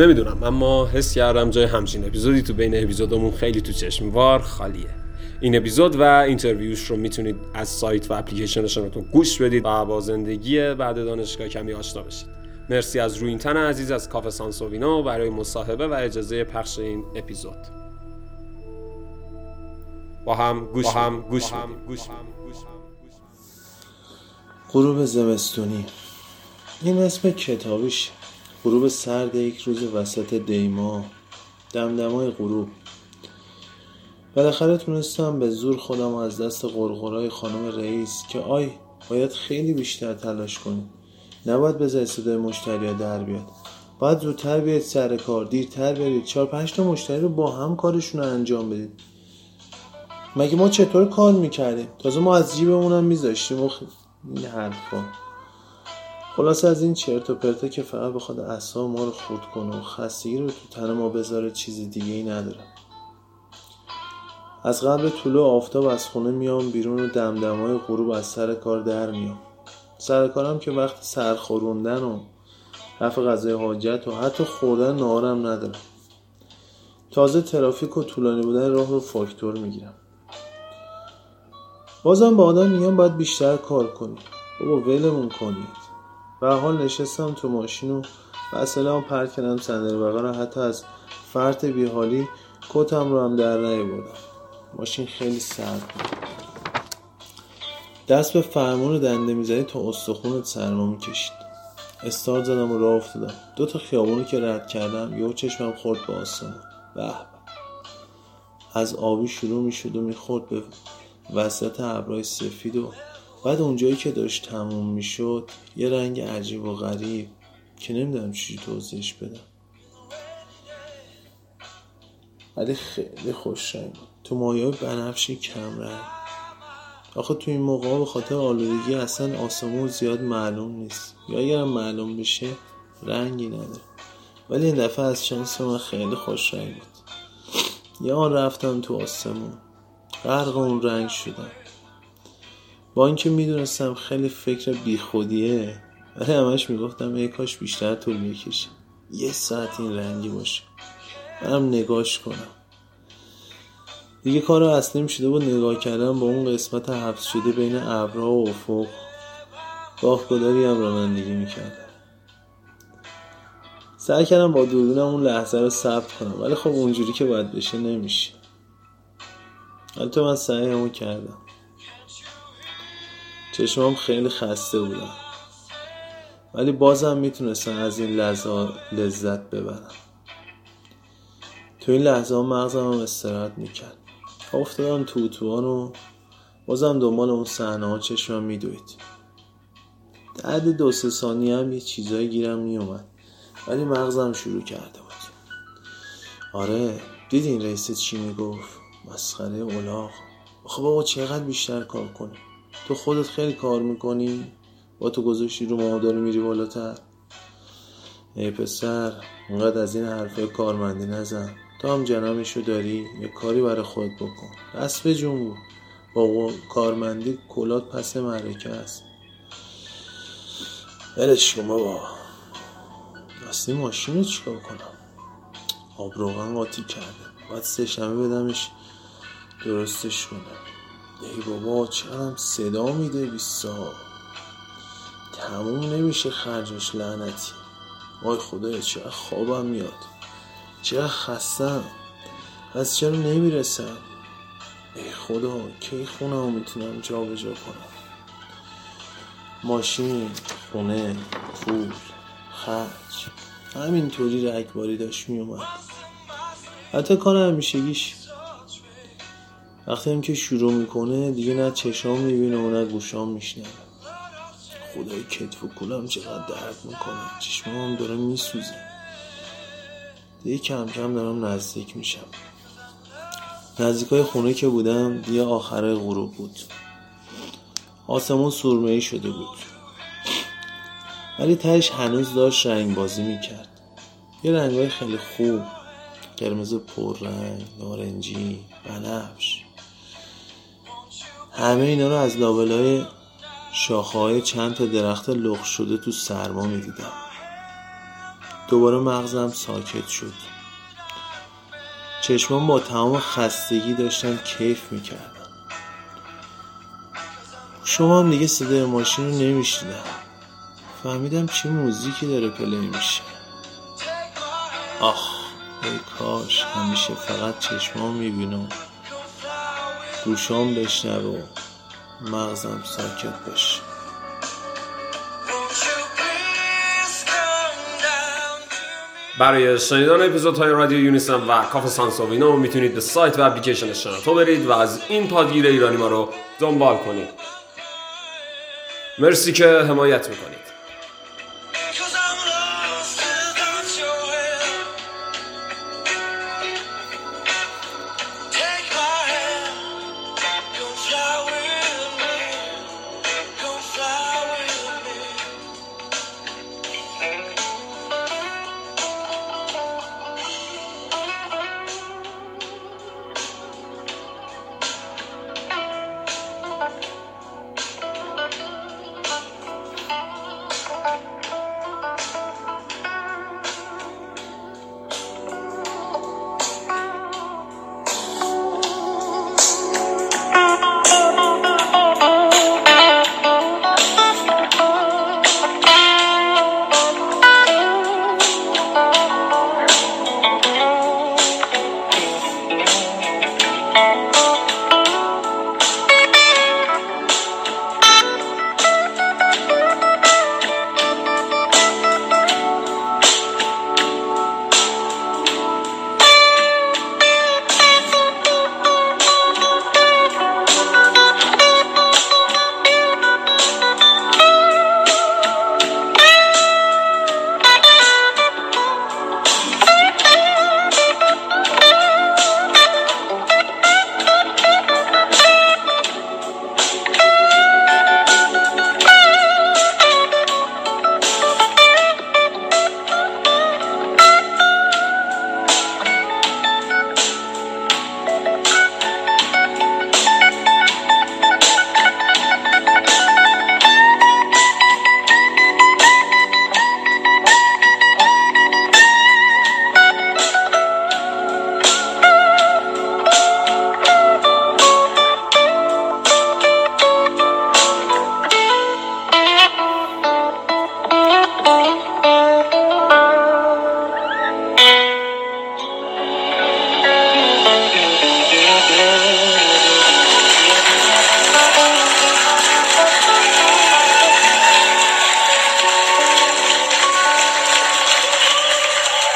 نمی‌دونم اما حس کردم جای همچین اپیزودی تو بین اپیزودمون خیلی تو چشموار خالیه. این اپیزود و interview ش رو می‌تونید از سایت و اپلیکیشنشون گوش بدید و با زندگی بعد دانشگاه کمی آشنا بشید. مرسی از روینتن عزیز از کافه سانسووینو برای مصاحبه و اجازه پخش این اپیزود. با هم گوش با هم گوش هم گوش غروب زمستونی. این اسم کتابیش غروب سرد یک روز وسط دیما. دمدمای غروب. بالاخره تونستم به زور خودم از دست قرقرای خانم رئیس که آی باید خیلی بیشتر تلاش کنید نباید بذاری صدای مشتری در بیاد. باید زودتر بیاید سر کار. دیرتر برید. چهار پنج تا مشتری رو با هم کارشون رو انجام بدید. مگه ما چطور کار می‌کردیم؟ تازه ما از جیبمونم میذاشتیم و این حرفا. خلاصه از این چرت و پرته که فقط بخواد اعصاب ما رو خورد کنه و خستگی رو تو تن ما بذاره چیز دیگه ای نداره. از قبل طلوع آفتاب از خونه میام بیرون و دمدمای غروب از سر کار در میام. سر کارم که وقت سرخوروندن و رفع غذای حاجت و حتی خوردن نارم ندارم. تازه ترافیک و طولانی بودن راه رو فاکتور می‌گیرم. بازم با آدم میگم باید بیشتر کار کنی. بابا ولمون کنید. و حال نشستم تو ماشین و وصله هم پرک کردم صندلی بغل حتی از فرط بیحالی کتم رو هم در بردم ماشین خیلی سرد بود. دست به فرمون دنده می‌زنی تا استخونت سرما می‌کشید. استارت زدم و راه افتادم. دو تا خیابونو که رد کردم یه چشمم خورد به آسمون. به از آبی شروع می‌شد و می‌خورد به وسط ابرای سفید و بعد اونجایی که داشت تموم می‌شد یه رنگ عجیب و غریب که نمی‌دونم چی توضیحش بدم. ولی خیلی خوش رنگ تو مایه بنفشی کم رنگ. آخه تو این موقع به خاطر آلودگی اصلا آسمون زیاد معلوم نیست. یا اگرم معلوم بشه رنگی نداره. ولی این دفعه از شانس من خیلی خوش رنگ بود یا رفتم تو آسمون. غرق اون رنگ شدم. با اینکه می‌دونستم خیلی فکر بیخودیه ولی همش می‌گفتم ای کاش بیشتر طول می‌کشه. یه ساعت این رنگی باشه. منم نگاش کنم. دیگه کار اصلیم شده بود نگاه کردم با اون قسمت حبس شده بین ابرها و افق. گداری هم رانندگی می‌کردم سعی کردم با دوربینم اون لحظه رو ثبت کنم ولی خب اونجوری که باید بشه نمیشه. البته من سعی همون کردم. چشمام خیلی خسته بودم. ولی بازم می‌تونستم از این لحظه لذت ببرم. تو این لحظه ها مغزم هم استراحت می‌کرد. افتادم تو اتوبان و بازم دنبال اون صحنه ها چشمم میدوید. بعد دو سه ثانیه هم یه چیزایی گیرم میومد ولی مغزم شروع کرده بود. آره دیدین رئیس چی می‌گفت؟ مسخره اولاغ. خب بابا چقدر بیشتر کار کنی تو خودت خیلی کار می‌کنی؟ با تو گذاشتی رو ما داری میری بالاتر. ای پسر اونقدر از این حرفه کارمندی نزن. تو هم جنامشو داری یه کاری برای خود بکن. دست به جون بود با کارمندی کلات پس معرکه است. ولش کن بابا. دستی ماشین رو چیکار کنم؟ آب روغن قاطی کرده. باید سه شمه بدمش درستش کنم ای بابا چرا صدا میده بیستا. تموم نمیشه خرجش لعنتی. وای خدایا چرا خوابم میاد. چرا خستم. از چرا نمی‌رسم؟ ای خدا کی خونه می‌تونم جا به جا کنم؟ ماشین خونه پول خرج. همینطوری رگباری داشت میومد حتی کار همیشگیش وقتی هم که شروع می‌کنه دیگه نه چشام می‌بینه و نه گوشام میشنه خدای کتف و کلم چقدر درد می‌کنه. چشمام داره میسوزه. دیگه کم کم دارم نزدیک میشم. نزدیک های خونه که بودم دیگه آخره غروب بود. آسمون سرمه شده بود. ولی تهش هنوز داشت رنگ بازی می‌کرد. یه رنگ های خیلی خوب. قرمز پررنگ نارنجی بنفش. همه اینا رو از لابلای شاخه های چند تا درخت لخ شده تو سرما می‌دیدم. دوباره مغزم ساکت شد. چشمان با تمام خستگی داشتن کیف می‌کردن شما هم دیگه صدای ماشین رو نمیشیدم فهمیدم چه موزیکی داره پلی میشه. آخ ای کاش همیشه فقط چشمام می‌بینم. گوشام بشنوه و مغزم ساکت باشه. برای شنیدن اپیزودهای رادیو یونیسم و کافه سانسووینا می‌تونید به سایت و اپلیکیشن شنوتو برید و از این پادگیر ایرانی ما رو دنبال کنید. مرسی که حمایت می‌کنید.